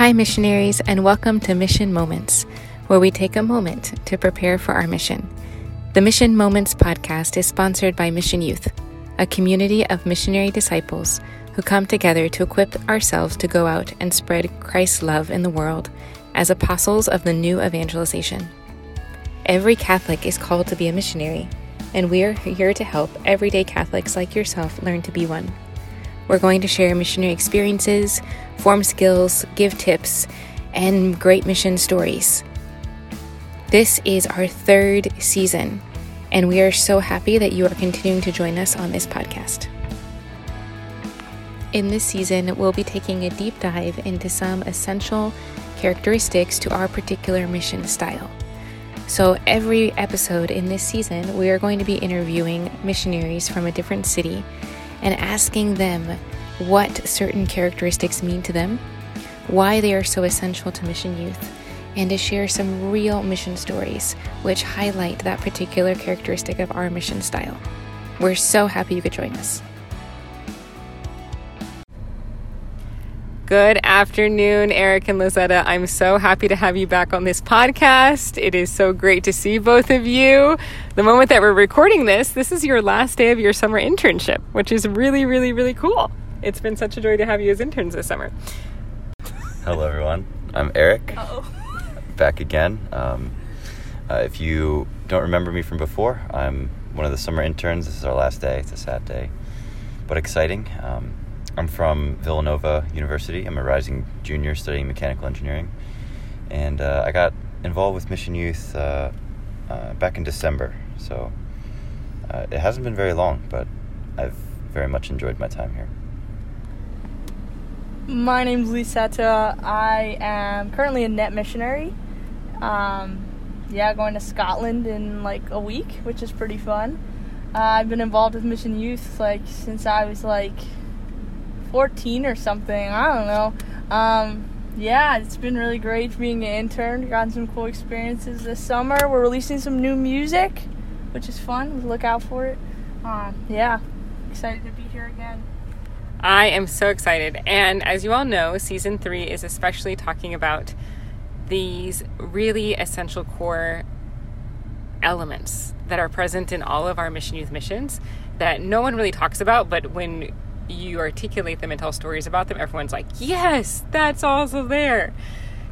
Hi, missionaries, and welcome to Mission Moments, where we take a moment to prepare for our mission. The Mission Moments podcast is sponsored by Mission Youth, a community of missionary disciples who come together to equip ourselves to go out and spread Christ's love in the world as apostles of the new evangelization. Every Catholic is called to be a missionary, and we are here to help everyday Catholics like yourself learn to be one. We're going to share missionary experiences, form skills, give tips, and great mission stories. This is our third season, and we are so happy that you are continuing to join us on this podcast. In this season, we'll be taking a deep dive into some essential characteristics to our particular mission style. So, every episode in this season, we are going to be interviewing missionaries from a different city and asking them what certain characteristics mean to them, why they are so essential to mission youth, and to share some real mission stories which highlight that particular characteristic of our mission style. We're so happy you could join us. Good afternoon, Eric and Lisetta. I'm so happy to have you back on this podcast. It is so great to see both of you. The moment that we're recording this, this is your last day of your summer internship, which is really, really, really cool. It's been such a joy to have you as interns this summer. Hello, everyone. I'm Eric. Oh. Back again. Um, uh, if you don't remember me from before, I'm one of the summer interns. This is our last day. It's a sad day, but exciting. Um, I'm from Villanova University. I'm a rising junior studying mechanical engineering. And uh, I got involved with Mission Youth uh, uh, back in December. So uh, it hasn't been very long, but I've very much enjoyed my time here. My name's Lisetta. I am currently a net missionary. Um, yeah, going to Scotland in like a week, which is pretty fun. Uh, I've been involved with Mission Youth like since I was like 14 or something. I don't know. Um, yeah, it's been really great being an intern. Gotten some cool experiences this summer. We're releasing some new music, which is fun. Look out for it. Uh, yeah, excited to be here again. I am so excited. And as you all know, season three is especially talking about these really essential core elements that are present in all of our mission youth missions that no one really talks about, but when you articulate them and tell stories about them, everyone's like, yes, that's also there.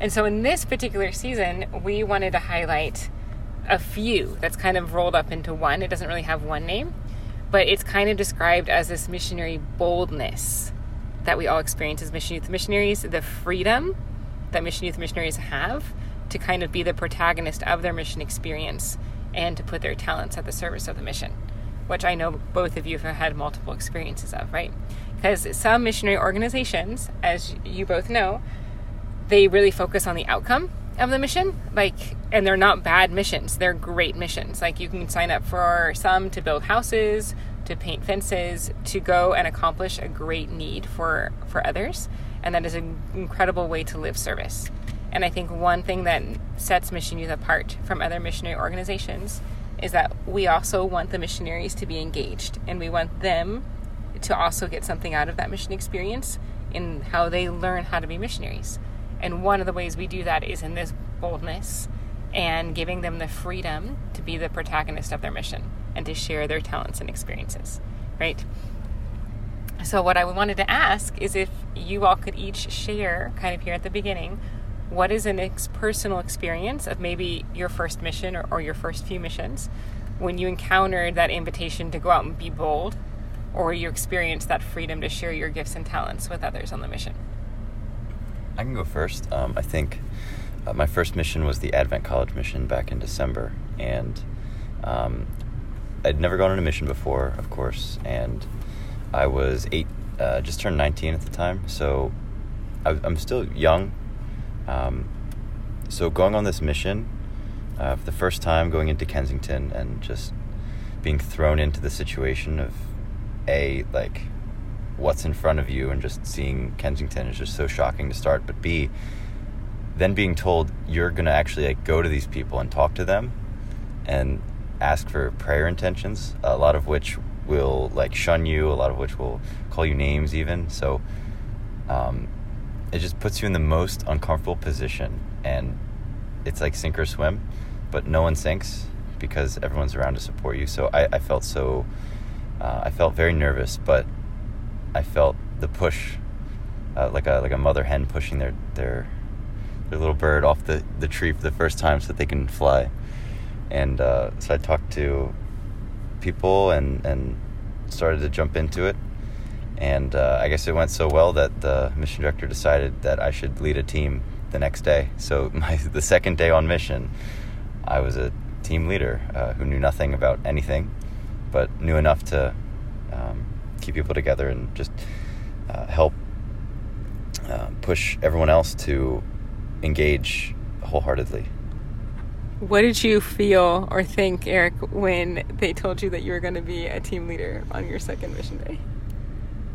And so in this particular season, we wanted to highlight a few that's kind of rolled up into one. It doesn't really have one name, but it's kind of described as this missionary boldness that we all experience as mission youth missionaries, the freedom that mission youth missionaries have to kind of be the protagonist of their mission experience and to put their talents at the service of the mission which I know both of you have had multiple experiences of, right? Because some missionary organizations, as you both know, they really focus on the outcome of the mission. Like, and they're not bad missions, they're great missions. Like, you can sign up for some to build houses, to paint fences, to go and accomplish a great need for, for others. And that is an incredible way to live service. And I think one thing that sets Mission Youth apart from other missionary organizations is that we also want the missionaries to be engaged and we want them to also get something out of that mission experience in how they learn how to be missionaries. And one of the ways we do that is in this boldness and giving them the freedom to be the protagonist of their mission and to share their talents and experiences, right? So, what I wanted to ask is if you all could each share, kind of here at the beginning, what is an ex- personal experience of maybe your first mission or, or your first few missions when you encountered that invitation to go out and be bold or you experienced that freedom to share your gifts and talents with others on the mission? I can go first. Um, I think uh, my first mission was the Advent College mission back in December, and um, I'd never gone on a mission before, of course, and I was eight, uh, just turned 19 at the time, so I, I'm still young um, so going on this mission uh, for the first time, going into Kensington and just being thrown into the situation of a like what's in front of you and just seeing Kensington is just so shocking to start. But B, then being told you're gonna actually like go to these people and talk to them and ask for prayer intentions, a lot of which will like shun you, a lot of which will call you names even. So um, it just puts you in the most uncomfortable position, and it's like sink or swim, but no one sinks because everyone's around to support you. So I, I felt so, uh, I felt very nervous, but I felt the push, uh, like a like a mother hen pushing their their their little bird off the, the tree for the first time so that they can fly. And uh, so I talked to people and and started to jump into it. And uh, I guess it went so well that the mission director decided that I should lead a team the next day. So my the second day on mission, I was a team leader uh, who knew nothing about anything, but knew enough to um, keep people together and just uh, help uh, push everyone else to engage wholeheartedly. What did you feel or think, Eric, when they told you that you were going to be a team leader on your second mission day?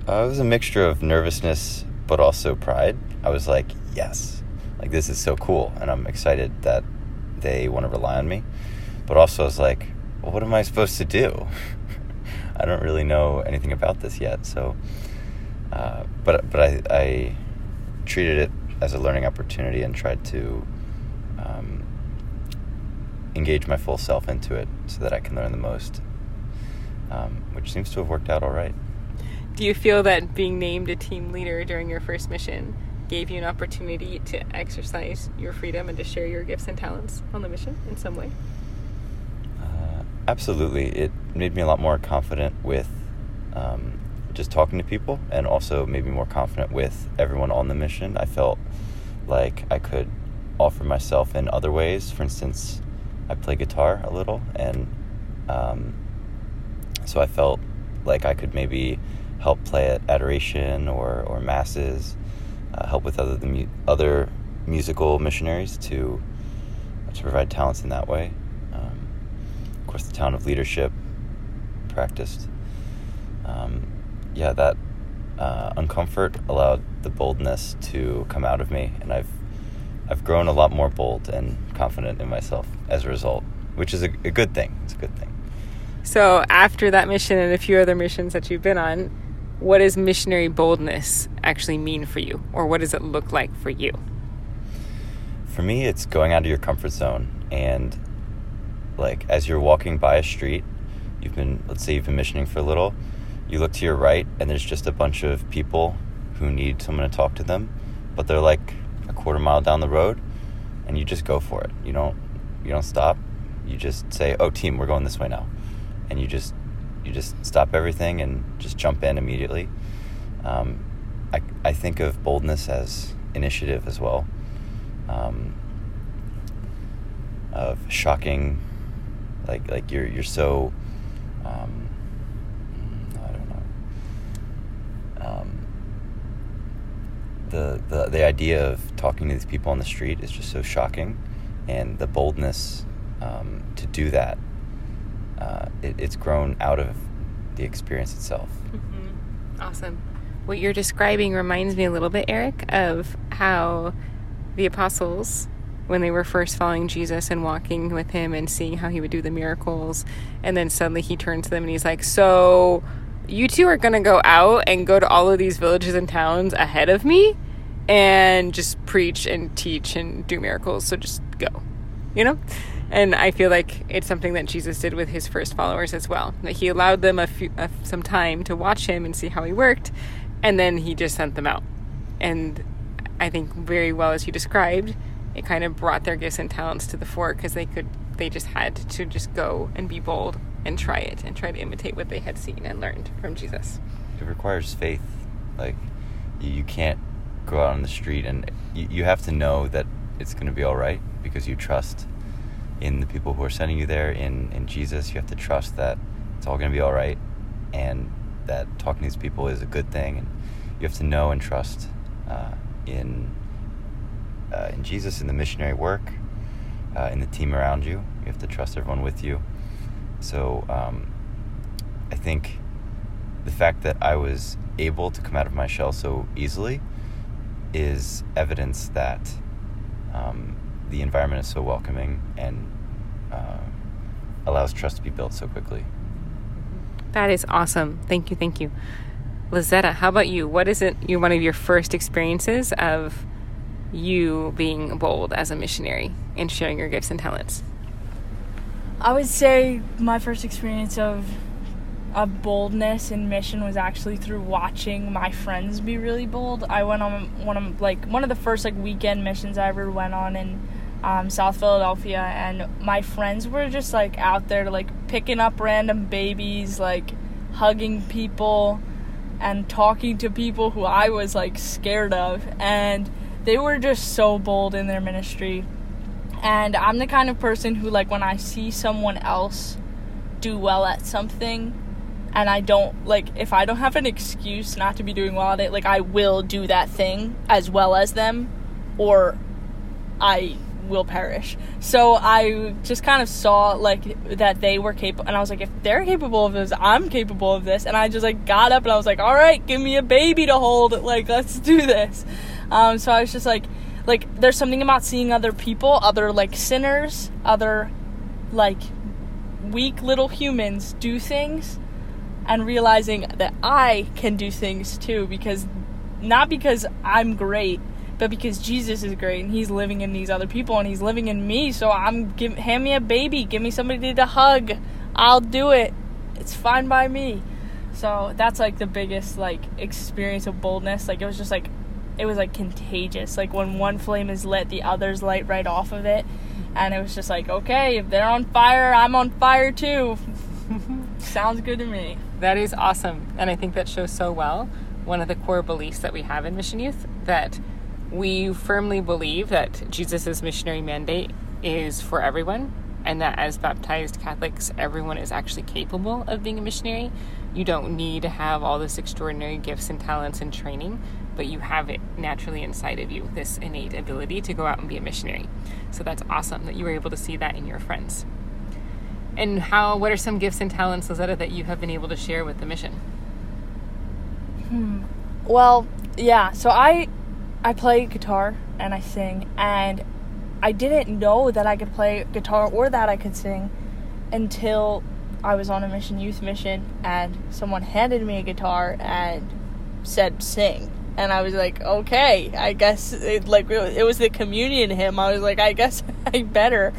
Uh, it was a mixture of nervousness, but also pride. I was like, yes, like this is so cool, and I'm excited that they want to rely on me. But also, I was like, well, what am I supposed to do? I don't really know anything about this yet. So, uh, but but I, I treated it as a learning opportunity and tried to um, engage my full self into it so that I can learn the most, um, which seems to have worked out all right. Do you feel that being named a team leader during your first mission gave you an opportunity to exercise your freedom and to share your gifts and talents on the mission in some way? Uh, absolutely. It made me a lot more confident with um, just talking to people and also made me more confident with everyone on the mission. I felt like I could offer myself in other ways. For instance, I play guitar a little, and um, so I felt like I could maybe help play at adoration or, or masses, uh, help with other the mu- other musical missionaries to to provide talents in that way. Um, of course, the town of leadership practiced. Um, yeah, that uh, uncomfort allowed the boldness to come out of me, and I've I've grown a lot more bold and confident in myself as a result, which is a, a good thing. It's a good thing. So, after that mission and a few other missions that you've been on, what does missionary boldness actually mean for you, or what does it look like for you? For me, it's going out of your comfort zone and like as you're walking by a street, you've been let's say you've been missioning for a little, you look to your right and there's just a bunch of people who need someone to talk to them, but they're like a quarter mile down the road and you just go for it. You don't you don't stop. You just say, "Oh, team, we're going this way now." And you just you just stop everything and just jump in immediately. Um, I I think of boldness as initiative as well. Um, of shocking, like like you're you're so um, I don't know. Um, the, the the idea of talking to these people on the street is just so shocking, and the boldness um, to do that, uh, it, it's grown out of the experience itself. Mm-hmm. Awesome. What you're describing reminds me a little bit, Eric, of how the apostles when they were first following Jesus and walking with him and seeing how he would do the miracles. And then suddenly he turned to them and he's like, So you two are going to go out and go to all of these villages and towns ahead of me and just preach and teach and do miracles. So just go, you know? And I feel like it's something that Jesus did with his first followers as well. That he allowed them a few, uh, some time to watch him and see how he worked, and then he just sent them out. And I think very well as you described, it kind of brought their gifts and talents to the fore because they could they just had to just go and be bold and try it and try to imitate what they had seen and learned from Jesus. It requires faith. Like you can't go out on the street and you, you have to know that it's going to be all right because you trust in the people who are sending you there in in Jesus. You have to trust that it's all going to be all right and that talking to these people is a good thing and you have to know and trust uh, in uh, in Jesus, in the missionary work, uh, in the team around you. You have to trust everyone with you. So um, I think the fact that I was able to come out of my shell so easily is evidence that um, the environment is so welcoming and uh, allows trust to be built so quickly. That is awesome. Thank you. Thank you. Lisetta, how about you? What is it? You one of your first experiences of you being bold as a missionary and sharing your gifts and talents? I would say my first experience of of boldness in mission was actually through watching my friends be really bold. I went on one of like one of the first like weekend missions I ever went on in um, South Philadelphia, and my friends were just like out there like picking up random babies, like hugging people, and talking to people who I was like scared of, and they were just so bold in their ministry. And I'm the kind of person who like when I see someone else do well at something and I don't like if I don't have an excuse not to be doing well at it, like I will do that thing as well as them or I will perish. So I just kind of saw like that they were capable and I was like if they're capable of this, I'm capable of this and I just like got up and I was like, "All right, give me a baby to hold. Like let's do this." Um, so I was just like like there's something about seeing other people, other like sinners, other like weak little humans do things and realizing that I can do things too because not because I'm great, but because Jesus is great and he's living in these other people and he's living in me. So I'm give hand me a baby, give me somebody to hug. I'll do it. It's fine by me. So that's like the biggest like experience of boldness. Like it was just like it was like contagious. Like when one flame is lit, the others light right off of it. And it was just like, okay, if they're on fire, I'm on fire too. Sounds good to me. That is awesome. And I think that shows so well one of the core beliefs that we have in Mission Youth that we firmly believe that Jesus' missionary mandate is for everyone, and that as baptized Catholics, everyone is actually capable of being a missionary. You don't need to have all this extraordinary gifts and talents and training, but you have it naturally inside of you, this innate ability to go out and be a missionary. So that's awesome that you were able to see that in your friends. And how? What are some gifts and talents, Lisetta, that you have been able to share with the mission? Hmm. Well, yeah. So I, I play guitar and I sing, and I didn't know that I could play guitar or that I could sing until I was on a mission youth mission, and someone handed me a guitar and said sing. And I was like, okay, I guess it, like it was the communion hymn. I was like, I guess I better.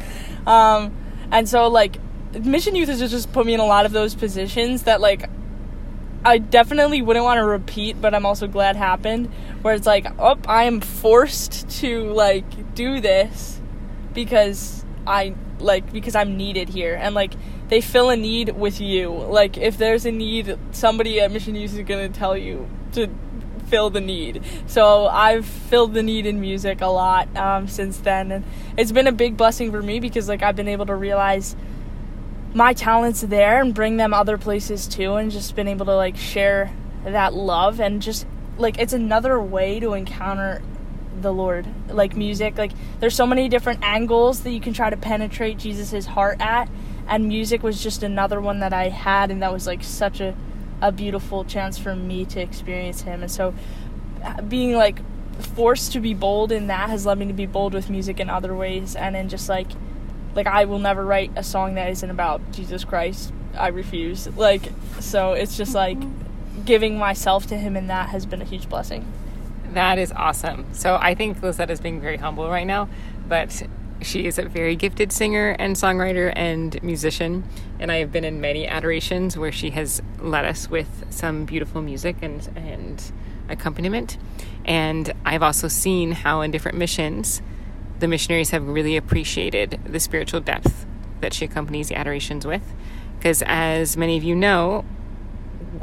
Um, and so like Mission Youth has just put me in a lot of those positions that like I definitely wouldn't want to repeat, but I'm also glad happened. Where it's like, oh, I am forced to like do this because I like because I'm needed here, and like they fill a need with you. Like if there's a need, somebody at Mission Youth is gonna tell you to fill the need. So I've filled the need in music a lot um, since then, and it's been a big blessing for me because like I've been able to realize my talents there and bring them other places too and just been able to like share that love and just like it's another way to encounter the Lord. Like music, like there's so many different angles that you can try to penetrate Jesus's heart at and music was just another one that I had and that was like such a a beautiful chance for me to experience him. And so being like forced to be bold in that has led me to be bold with music in other ways and then just like like I will never write a song that isn't about Jesus Christ. I refuse. Like so it's just like giving myself to him in that has been a huge blessing. That is awesome. So I think Lizette is being very humble right now, but she is a very gifted singer and songwriter and musician, and I have been in many adorations where she has led us with some beautiful music and and accompaniment. And I've also seen how in different missions the missionaries have really appreciated the spiritual depth that she accompanies the adorations with. Because, as many of you know,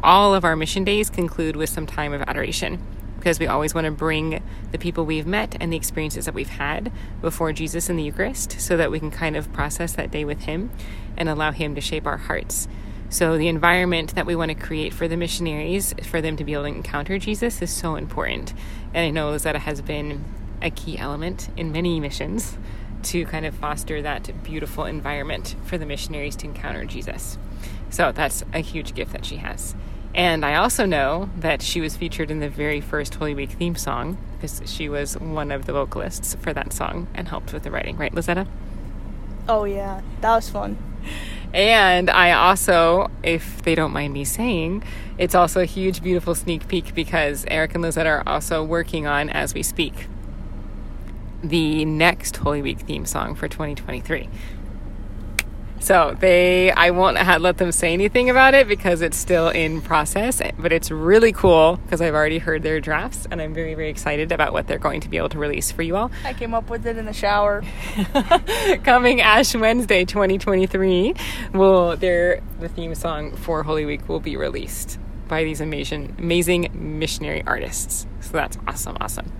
all of our mission days conclude with some time of adoration because we always want to bring the people we've met and the experiences that we've had before Jesus in the Eucharist so that we can kind of process that day with Him and allow Him to shape our hearts. So, the environment that we want to create for the missionaries, for them to be able to encounter Jesus, is so important. And I know that it has been a key element in many missions to kind of foster that beautiful environment for the missionaries to encounter Jesus. So that's a huge gift that she has. And I also know that she was featured in the very first Holy Week theme song because she was one of the vocalists for that song and helped with the writing, right, Lisetta? Oh, yeah. That was fun. And I also, if they don't mind me saying, it's also a huge, beautiful sneak peek because Eric and Lizette are also working on, as we speak, the next Holy Week theme song for 2023. So they, I won't let them say anything about it because it's still in process. But it's really cool because I've already heard their drafts, and I'm very, very excited about what they're going to be able to release for you all. I came up with it in the shower. Coming Ash Wednesday 2023, will their the theme song for Holy Week will be released by these amazing, amazing missionary artists. So that's awesome, awesome.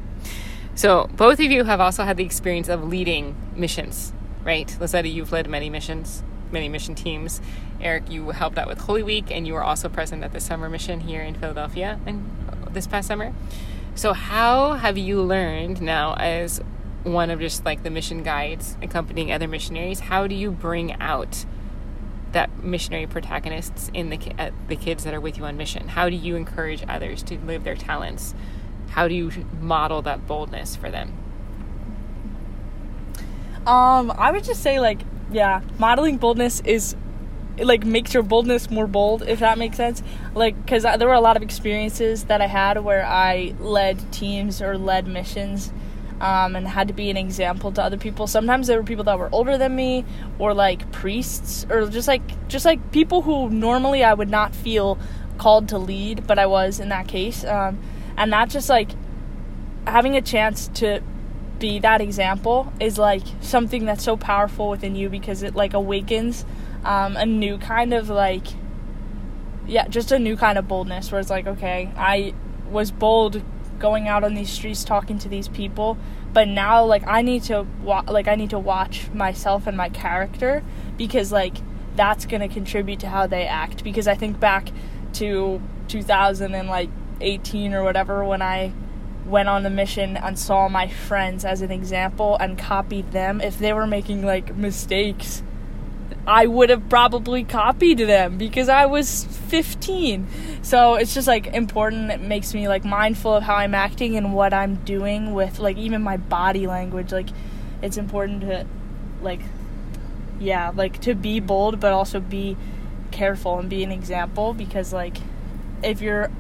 So both of you have also had the experience of leading missions, right? Lisetta, you've led many missions many mission teams. Eric, you helped out with Holy Week, and you were also present at the summer mission here in Philadelphia and this past summer. So, how have you learned now as one of just like the mission guides accompanying other missionaries? How do you bring out that missionary protagonists in the uh, the kids that are with you on mission? How do you encourage others to live their talents? How do you model that boldness for them? Um, I would just say like yeah, modeling boldness is like makes your boldness more bold if that makes sense. Like because there were a lot of experiences that i had where i led teams or led missions um, and had to be an example to other people. Sometimes there were people that were older than me or like priests or just like just like people who normally i would not feel called to lead but i was in that case. Um, and that just like having a chance to be that example is like something that's so powerful within you because it like awakens um, a new kind of like yeah just a new kind of boldness where it's like okay i was bold going out on these streets talking to these people but now like i need to wa- like i need to watch myself and my character because like that's going to contribute to how they act. Because i think back to 2018 or whatever when i went on the mission and saw my friends as an example and copied them if they were making like mistakes I would have probably copied them because I was 15. So it's just like important. It makes me like mindful of how I'm acting and what I'm doing with like even my body language. Like it's important to like yeah, like to be bold but also be careful and be an example because like if you're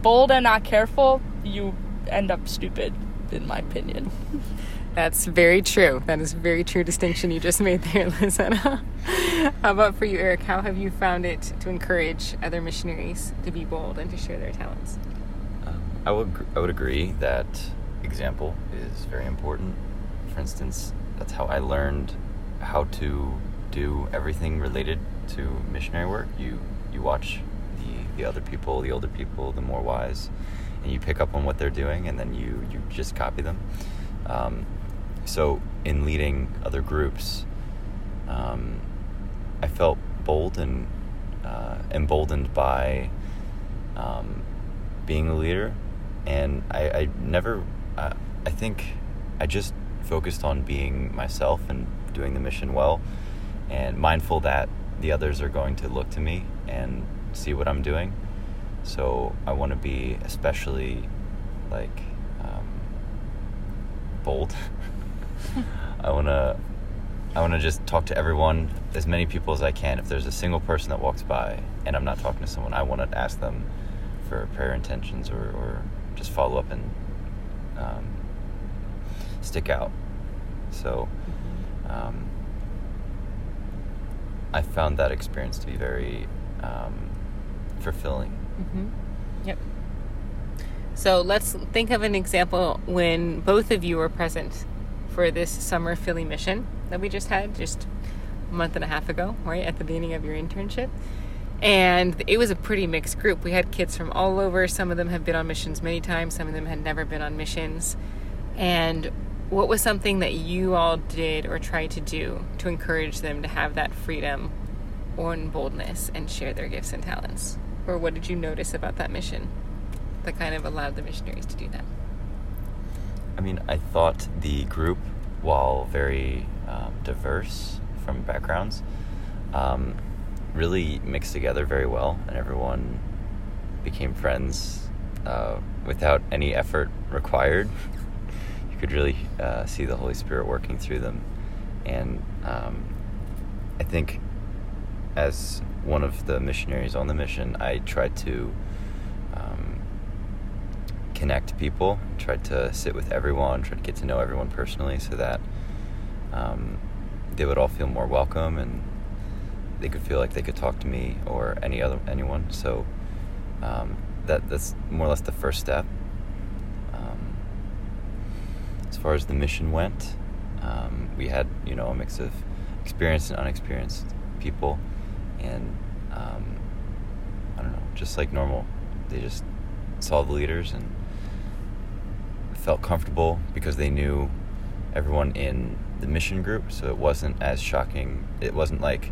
bold and not careful, you end up stupid, in my opinion. That's very true. That is a very true distinction you just made there, Lisetta. How about for you, Eric? How have you found it to encourage other missionaries to be bold and to share their talents? Um, I would I would agree that example is very important. For instance, that's how I learned how to do everything related to missionary work. You you watch the the other people, the older people, the more wise, and you pick up on what they're doing, and then you you just copy them. Um, so in leading other groups, um, I felt bold and uh, emboldened by um, being a leader, and I, I never. Uh, I think I just focused on being myself and doing the mission well, and mindful that the others are going to look to me and see what I'm doing. So I want to be especially like um, bold. I want to I want to just talk to everyone, as many people as I can. If there's a single person that walks by and I'm not talking to someone, I want to ask them for prayer intentions or, or just follow up and um, stick out. So um, I found that experience to be very um, fulfilling. Mm-hmm. Yep. So let's think of an example when both of you were present for this summer Philly mission that we just had just a month and a half ago, right at the beginning of your internship. And it was a pretty mixed group. We had kids from all over. Some of them have been on missions many times, some of them had never been on missions. And what was something that you all did or tried to do to encourage them to have that freedom or boldness and share their gifts and talents? Or what did you notice about that mission that kind of allowed the missionaries to do that? I mean, I thought the group, while very um, diverse from backgrounds, um, really mixed together very well, and everyone became friends uh, without any effort required. You could really uh, see the Holy Spirit working through them, and um, I think as one of the missionaries on the mission, I tried to um, connect people, tried to sit with everyone, tried to get to know everyone personally, so that um, they would all feel more welcome and they could feel like they could talk to me or any other anyone. So um, that that's more or less the first step. Um, as far as the mission went, um, we had you know a mix of experienced and unexperienced people, and um, I don't know, just like normal, they just saw the leaders and felt comfortable because they knew everyone in the mission group, so it wasn't as shocking. It wasn't like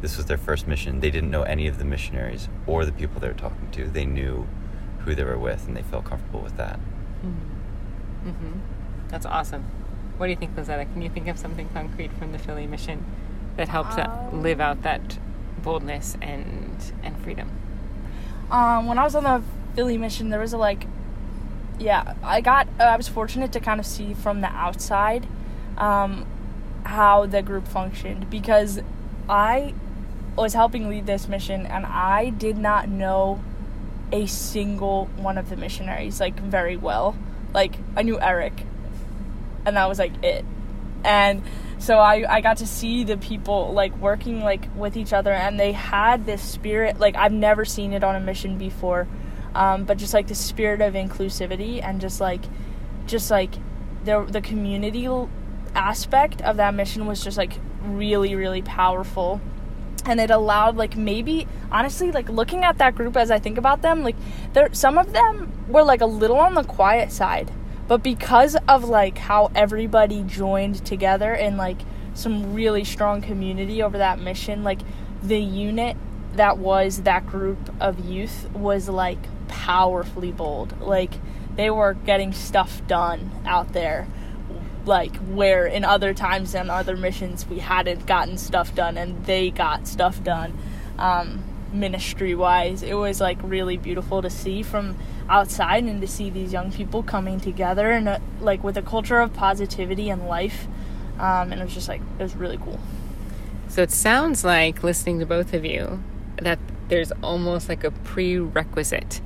this was their first mission. They didn't know any of the missionaries or the people they were talking to. They knew who they were with, and they felt comfortable with that. Mm-hmm. Mm-hmm. That's awesome. What do you think, Lisetta? Can you think of something concrete from the Philly mission that helped um, live out that boldness and and freedom? Um, when I was on the Philly mission, there was a like, yeah, I got uh, I was fortunate to kind of see from the outside um, how the group functioned because I was helping lead this mission and I did not know a single one of the missionaries like very well. Like I knew Eric and that was like it. And so I, I got to see the people like working like with each other and they had this spirit like I've never seen it on a mission before. Um, but just like the spirit of inclusivity and just like just like the the community aspect of that mission was just like really really powerful and it allowed like maybe honestly like looking at that group as i think about them like there some of them were like a little on the quiet side but because of like how everybody joined together in like some really strong community over that mission like the unit that was that group of youth was like powerfully bold. Like they were getting stuff done out there like where in other times and other missions we hadn't gotten stuff done and they got stuff done um, ministry wise it was like really beautiful to see from outside and to see these young people coming together and uh, like with a culture of positivity and life um, and it was just like it was really cool. So it sounds like listening to both of you that there's almost like a prerequisite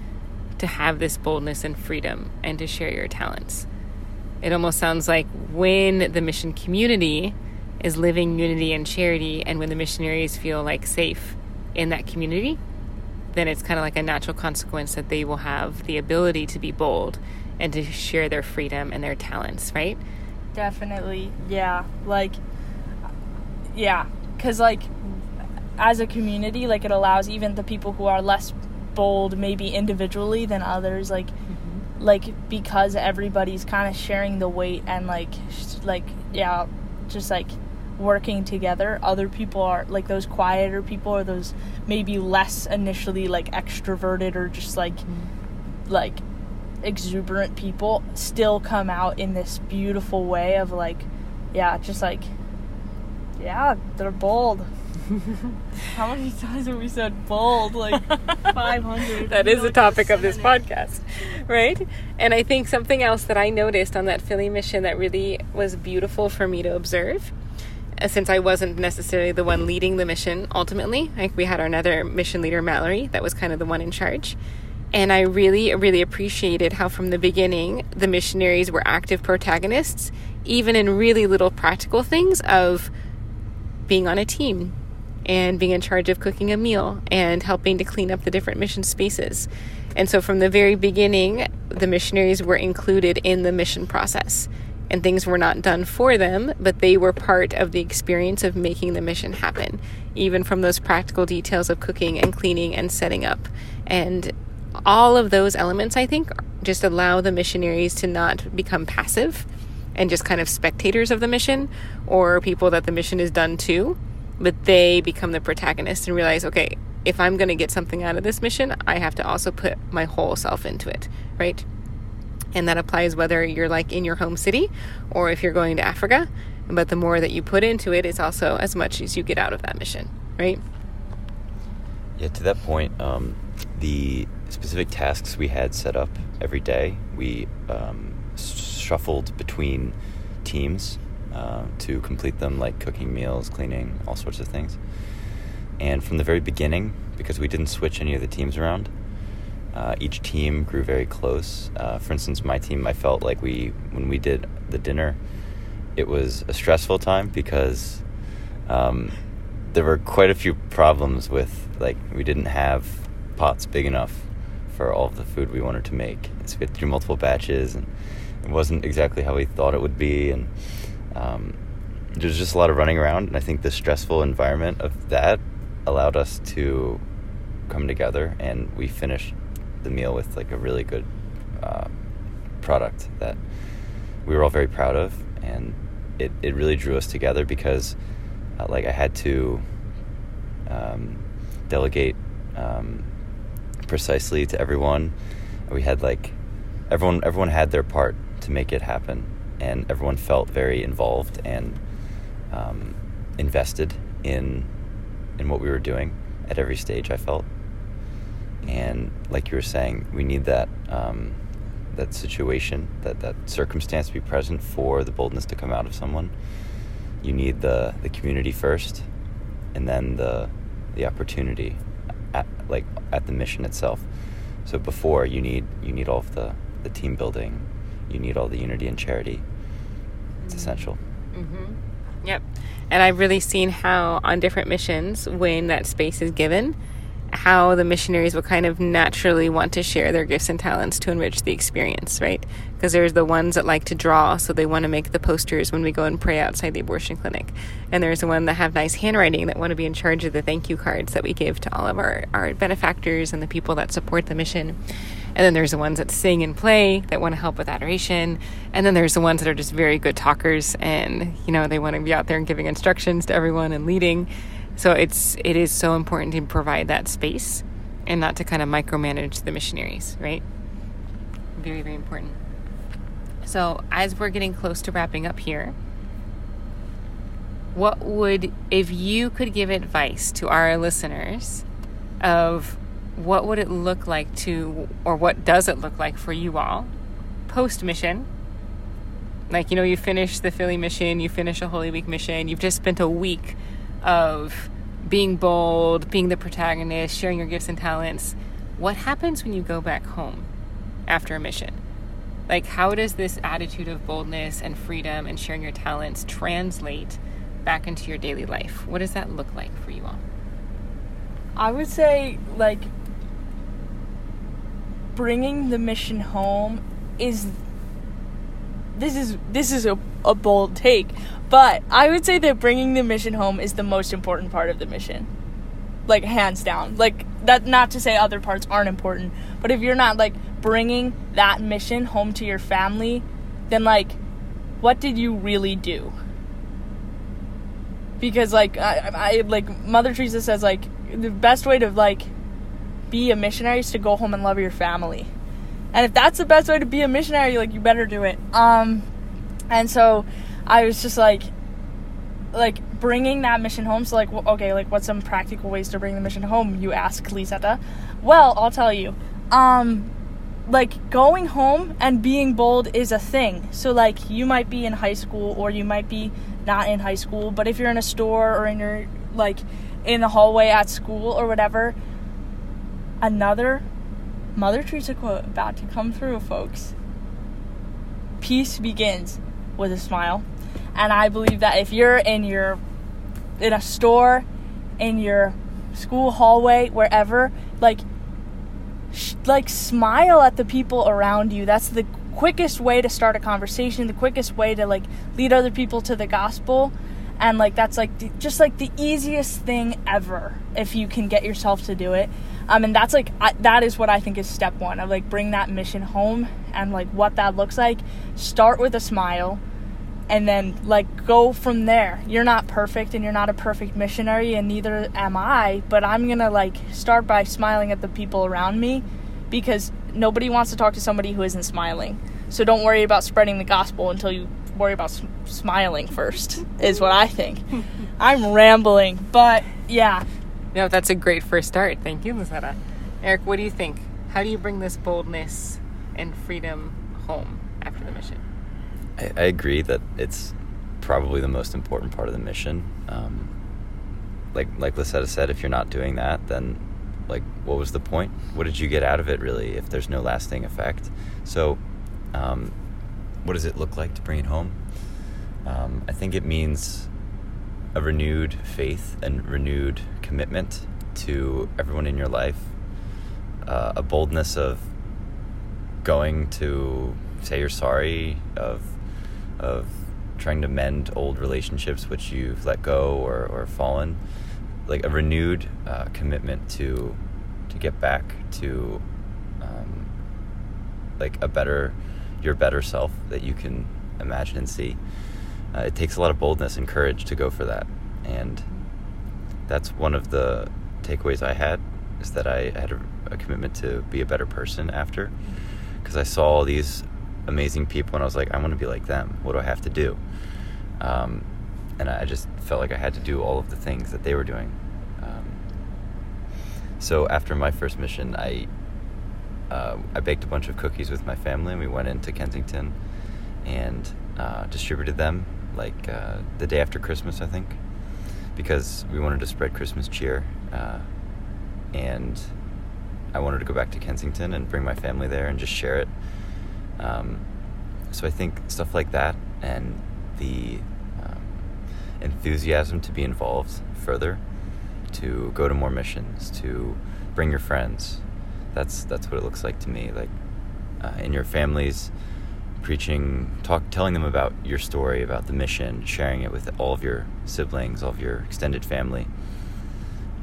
to have this boldness and freedom and to share your talents. It almost sounds like when the mission community is living unity and charity, and when the missionaries feel like safe in that community, then it's kind of like a natural consequence that they will have the ability to be bold and to share their freedom and their talents, right? Definitely. Yeah. Like, yeah. Because, like, as a community, like, it allows even the people who are less bold, maybe individually than others, like, mm-hmm. like because everybody's kind of sharing the weight and like like yeah just like working together other people are like those quieter people or those maybe less initially like extroverted or just like mm-hmm. like exuberant people still come out in this beautiful way of like yeah just like yeah they're bold How many times have we said bold? Like 500. that is the topic of this podcast, right? And I think something else that I noticed on that Philly mission that really was beautiful for me to observe, Uh, since I wasn't necessarily the one leading the mission ultimately, like we had our another mission leader, Mallory, that was kind of the one in charge. And I really, really appreciated how from the beginning the missionaries were active protagonists, even in really little practical things of being on a team, and being in charge of cooking a meal and helping to clean up the different mission spaces. And so from the very beginning, the missionaries were included in the mission process. And things were not done for them, but they were part of the experience of making the mission happen, even from those practical details of cooking and cleaning and setting up. And all of those elements, I think, just allow the missionaries to not become passive and just kind of spectators of the mission or people that the mission is done to, but they become the protagonist and realize, okay, if I'm going to get something out of this mission, I have to also put my whole self into it, right? And that applies whether you're like in your home city or if you're going to Africa. But the more that you put into it, it's also as much as you get out of that mission, right? Yeah, to that point, um, the specific tasks we had set up every day, we um, shuffled between teams uh, to complete them, like cooking meals, cleaning, all sorts of things. And from the very beginning, because we didn't switch any of the teams around, uh, each team grew very close. Uh, for instance, my team, I felt like we, when we did the dinner, it was a stressful time because um, there were quite a few problems with, like, we didn't have pots big enough for all of the food we wanted to make. So we had to do multiple batches, and it wasn't exactly how we thought it would be. And um, there's just a lot of running around, and I think the stressful environment of that allowed us to come together, and we finished the meal with like a really good uh, product that we were all very proud of, and it, it really drew us together because uh, like I had to um, delegate um, precisely to everyone. We had like everyone everyone had their part to make it happen, and everyone felt very involved and um, invested in in what we were doing at every stage. I felt and like you were saying, we need that um, that situation, that that circumstance to be present for the boldness to come out of someone. You need the the community first, and then the the opportunity, at, like at the mission itself. So before you need you need all of the the team building, you need all the unity and charity. It's essential. Mm-hmm. Yep. And I've really seen how on different missions, when that space is given, how the missionaries will kind of naturally want to share their gifts and talents to enrich the experience, right? Because there's the ones that like to draw, so they want to make the posters when we go and pray outside the abortion clinic. And there's the one that have nice handwriting that want to be in charge of the thank you cards that we give to all of our, our benefactors and the people that support the mission. And then there's the ones that sing and play that want to help with adoration. And then there's the ones that are just very good talkers and, you know, they want to be out there and giving instructions to everyone and leading. So it's it is so important to provide that space and not to kind of micromanage the missionaries, right? Very very important. So as we're getting close to wrapping up here, what would if you could give advice to our listeners of what would it look like to or what does it look like for you all post mission like you know you finish the philly mission you finish a holy week mission you've just spent a week of being bold, being the protagonist, sharing your gifts and talents. What happens when you go back home after a mission? Like, how does this attitude of boldness and freedom and sharing your talents translate back into your daily life? What does that look like for you all? I would say, like, bringing the mission home is this is this is a, a bold take but i would say that bringing the mission home is the most important part of the mission. Like hands down. Like that not to say other parts aren't important but if you're not like bringing that mission home to your family then like what did you really do? Because like I, I like mother teresa says like the best way to like be a missionary is to go home and love your family. And if that's the best way to be a missionary, like you better do it. Um, and so I was just like, like bringing that mission home. So like, okay, like what's some practical ways to bring the mission home? You ask Lisetta. Well, I'll tell you. Um, like going home and being bold is a thing. So like you might be in high school or you might be not in high school, but if you're in a store or in your like in the hallway at school or whatever, another Mother Teresa quote about to come through, folks. Peace begins with a smile. And I believe that if you're in your in a store, in your school hallway, wherever, like sh- like smile at the people around you. That's the quickest way to start a conversation, the quickest way to like lead other people to the gospel. And like that's like the, just like the easiest thing ever if you can get yourself to do it. Um, and that's like I, that is what I think is step one of like bring that mission home and like what that looks like. Start with a smile, and then like go from there. You're not perfect, and you're not a perfect missionary, and neither am I. But I'm gonna like start by smiling at the people around me, because nobody wants to talk to somebody who isn't smiling. So don't worry about spreading the gospel until you worry about sm- smiling first. Is what I think. I'm rambling, but yeah, no, that's a great first start. Thank you, Lisetta. Eric, what do you think? How do you bring this boldness and freedom home after the mission? I, I agree that it's probably the most important part of the mission. Um, like like Lisetta said, if you're not doing that, then like what was the point? What did you get out of it really? If there's no lasting effect, so um, what does it look like to bring it home? Um, I think it means a renewed faith and renewed commitment to everyone in your life, uh, a boldness of going to say you're sorry, of of trying to mend old relationships which you've let go or, or fallen, like a renewed uh, commitment to to get back to um, like a better your better self that you can imagine and see. Uh, it takes a lot of boldness and courage to go for that, and that's one of the takeaways I had is that I had a, a commitment to be a better person after because I saw all these amazing people and I was like, I want to be like them. What do I have to do? Um, and I just felt like I had to do all of the things that they were doing. Um, so after my first mission, I uh, I baked a bunch of cookies with my family and we went into Kensington and uh, distributed them like uh, the day after Christmas, I think, because we wanted to spread Christmas cheer. Uh, and I wanted to go back to Kensington and bring my family there and just share it. Um, so I think stuff like that and the um, enthusiasm to be involved further, to go to more missions, to bring your friends. That's that's what it looks like to me. Like uh, in your families, preaching, talk, telling them about your story, about the mission, sharing it with all of your siblings, all of your extended family,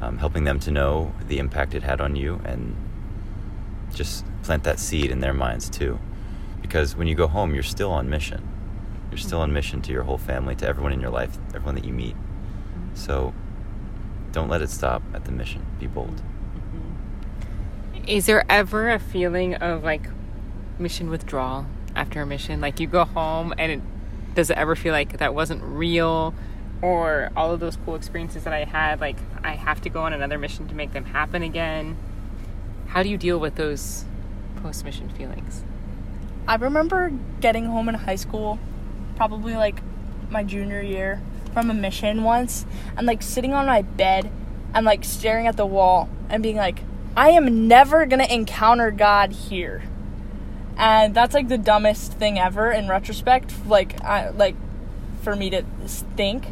um, helping them to know the impact it had on you, and just plant that seed in their minds too. Because when you go home, you're still on mission. You're still on mission to your whole family, to everyone in your life, everyone that you meet. So don't let it stop at the mission. Be bold. Is there ever a feeling of like mission withdrawal after a mission? Like you go home and it, does it ever feel like that wasn't real? Or all of those cool experiences that I had, like I have to go on another mission to make them happen again? How do you deal with those post mission feelings? I remember getting home in high school, probably like my junior year, from a mission once, and like sitting on my bed and like staring at the wall and being like, I am never gonna encounter God here. And that's like the dumbest thing ever in retrospect, like I like for me to think.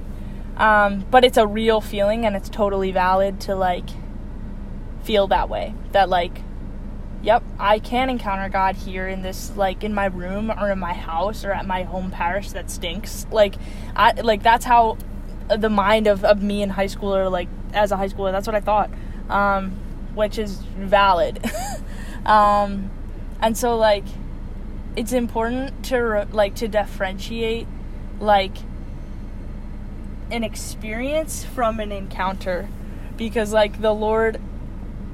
Um, but it's a real feeling and it's totally valid to like feel that way. That like yep, I can encounter God here in this like in my room or in my house or at my home parish that stinks. Like I like that's how the mind of, of me in high school or like as a high schooler, that's what I thought. Um, which is valid. um, and so like it's important to like to differentiate like an experience from an encounter because like the lord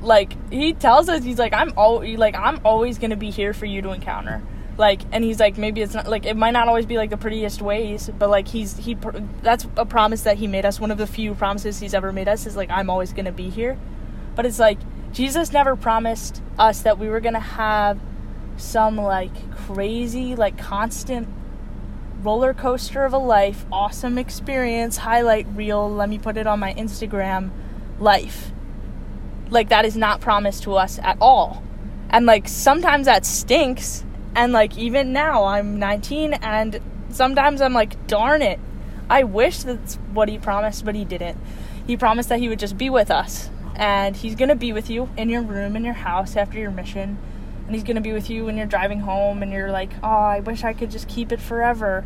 like he tells us he's like i'm always like i'm always gonna be here for you to encounter. Like and he's like maybe it's not like it might not always be like the prettiest ways but like he's he that's a promise that he made us. One of the few promises he's ever made us is like i'm always gonna be here. But it's like jesus never promised us that we were gonna have some like crazy like constant roller coaster of a life awesome experience highlight reel let me put it on my instagram life like that is not promised to us at all. And like sometimes that stinks. And like even now i'm 19 and sometimes i'm like darn it. I wish that's what he promised but he didn't. He promised that he would just be with us. And he's gonna be with you in your room in your house after your mission. And he's gonna be with you when you're driving home and you're like oh i wish i could just keep it forever.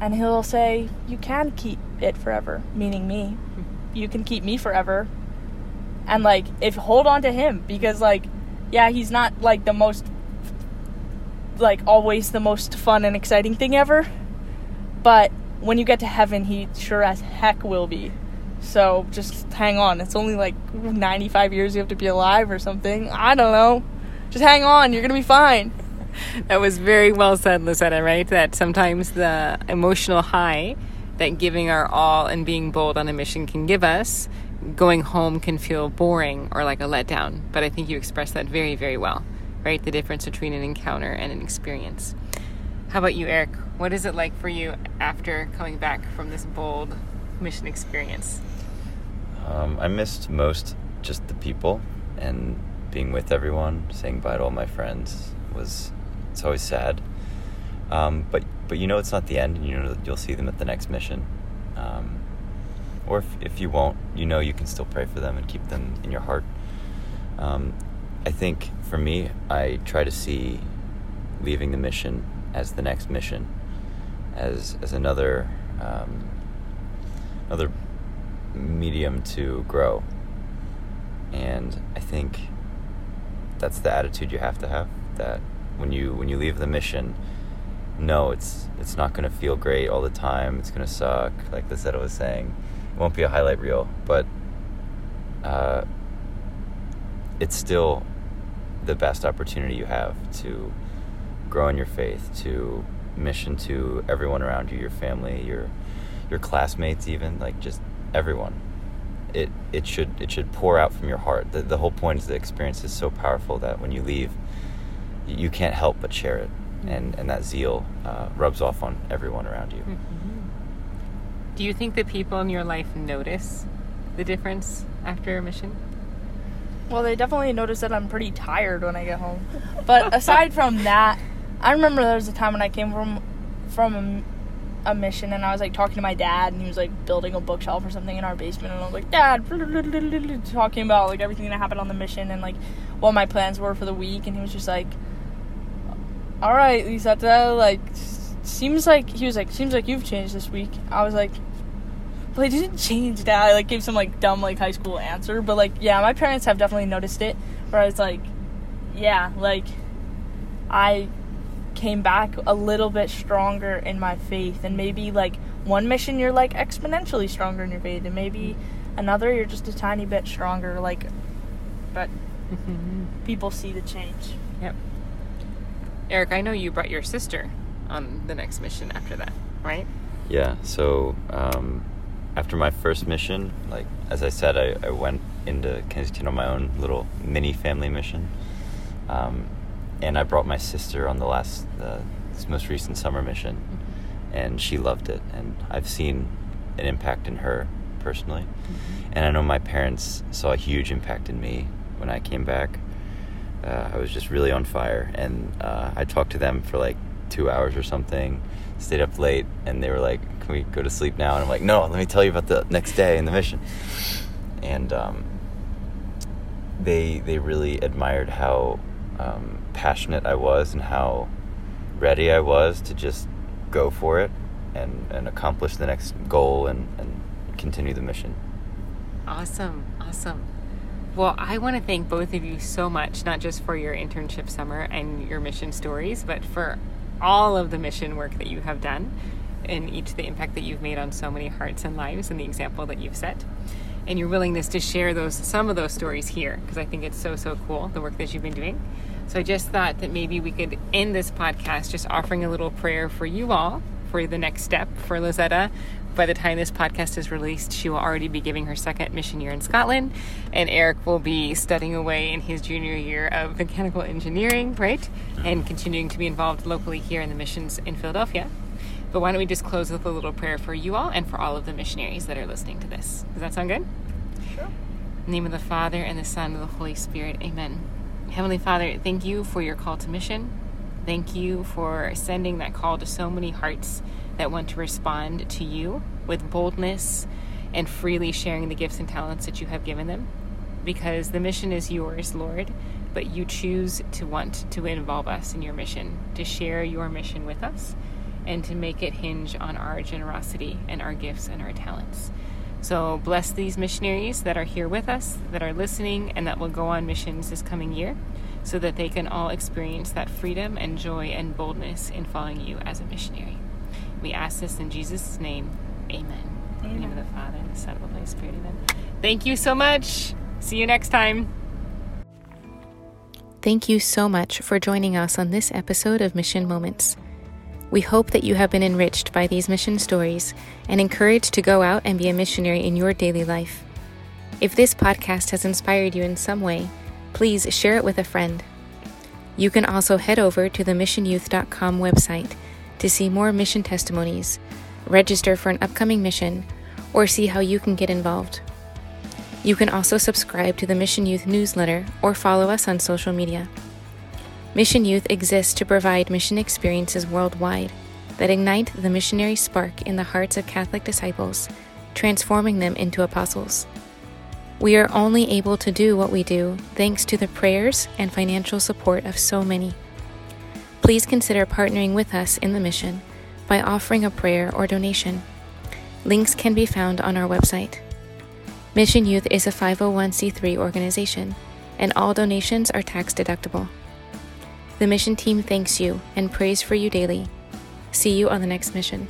And he'll say you can keep it forever meaning me. You can keep me forever and like if hold on to him because like yeah he's not like the most like always the most fun and exciting thing ever. But when you get to heaven he sure as heck will be. So just hang on. It's only like 95 years you have to be alive or something. I don't know. Just hang on. You're gonna be fine. That was very well said Lisetta right? That sometimes the emotional high that giving our all and being bold on a mission can give us going home can feel boring or like a letdown. But I think you expressed that very, very well, right? The difference between an encounter and an experience. How about you, Eric? What is it like for you after coming back from this bold mission experience? Um, I missed most just the people and being with everyone, saying bye to all my friends was it's always sad. Um, but but you know it's not the end, and you know you'll see them at the next mission. Um, or if, if you won't, you know you can still pray for them and keep them in your heart. Um, I think for me, I try to see leaving the mission as the next mission, as as another um, another medium to grow. And I think that's the attitude you have to have. That when you when you leave the mission, no, it's it's not going to feel great all the time. It's going to suck, like Lisetta was saying. Won't be a highlight reel, but uh, it's still the best opportunity you have to grow in your faith, to mission to everyone around you, your family, your your classmates, even like just everyone. It it should it should pour out from your heart. The the whole point is the experience is so powerful that when you leave, you can't help but share it, and and that zeal uh, rubs off on everyone around you. Mm-hmm. Do you think that people in your life notice the difference after a mission? Well, they definitely notice that I'm pretty tired when I get home. But aside from that, I remember there was a time when I came from from a, a, mission and I was like talking to my dad and he was like building a bookshelf or something in our basement and I was like, Dad, talking about like everything that happened on the mission and like what my plans were for the week and he was just like, All right, Lisetta, like seems like he was like seems like you've changed this week. I was like, well, I didn't change that. I like gave some like dumb like high school answer, but like yeah, my parents have definitely noticed it. Where I was like, yeah, like I came back a little bit stronger in my faith, and maybe like one mission you're like exponentially stronger in your faith, and maybe another you're just a tiny bit stronger. Like, but people see the change. Yep. Eric, I know you brought your sister on the next mission after that, right? Yeah. So um, after my first mission, like as I said, I, I went into Kensington on my own little mini family mission, um, and I brought my sister on the last, uh, this most recent summer mission, mm-hmm. and she loved it, and I've seen an impact in her personally, mm-hmm. and I know my parents saw a huge impact in me when I came back. Uh, I was just really on fire, and uh, I talked to them for like two hours or something, stayed up late, and they were like, "Can we go to sleep now?" And I'm like, "No, let me tell you about the next day and the mission." And um, they they really admired how um, passionate I was and how ready I was to just go for it and and accomplish the next goal and and continue the mission. Awesome, awesome. Well, I want to thank both of you so much, not just for your internship summer and your mission stories, but for all of the mission work that you have done and each the impact that you've made on so many hearts and lives and the example that you've set and your willingness to share those some of those stories here because I think it's so so cool the work that you've been doing. So I just thought that maybe we could end this podcast just offering a little prayer for you all for the next step for Lisetta. by the time this podcast is released, she will already be giving her second mission year in Scotland, and Eric will be studying away in his junior year of mechanical engineering, right? And continuing to be involved locally here in the missions in Philadelphia. But why don't we just close with a little prayer for you all and for all of the missionaries that are listening to this? Does that sound good? Sure. name of the Father, and the Son, and the Holy Spirit. Amen. Heavenly Father, thank you for your call to mission. Thank you for sending that call to so many hearts that want to respond to you with boldness and freely sharing the gifts and talents that you have given them. Because the mission is yours, Lord, but you choose to want to involve us in your mission, to share your mission with us, and to make it hinge on our generosity and our gifts and our talents. So bless these missionaries that are here with us, that are listening, and that will go on missions this coming year so that they can all experience that freedom and joy and boldness in following you as a missionary. We ask this in Jesus' name. Amen. Amen. In the name of the Father, and the Son, and the Holy Spirit. Amen. Thank you so much. See you next time. Thank you so much for joining us on this episode of Mission Moments. We hope that you have been enriched by these mission stories and encouraged to go out and be a missionary in your daily life. If this podcast has inspired you in some way, please share it with a friend. You can also head over to the missionyouth.com website to see more mission testimonies, register for an upcoming mission, or see how you can get involved. You can also subscribe to the Mission Youth newsletter or follow us on social media. Mission Youth exists to provide mission experiences worldwide that ignite the missionary spark in the hearts of Catholic disciples, transforming them into apostles. We are only able to do what we do thanks to the prayers and financial support of so many. Please consider partnering with us in the mission by offering a prayer or donation. Links can be found on our website. Mission Youth is a 501c3 organization, and all donations are tax deductible. The mission team thanks you and prays for you daily. See you on the next mission.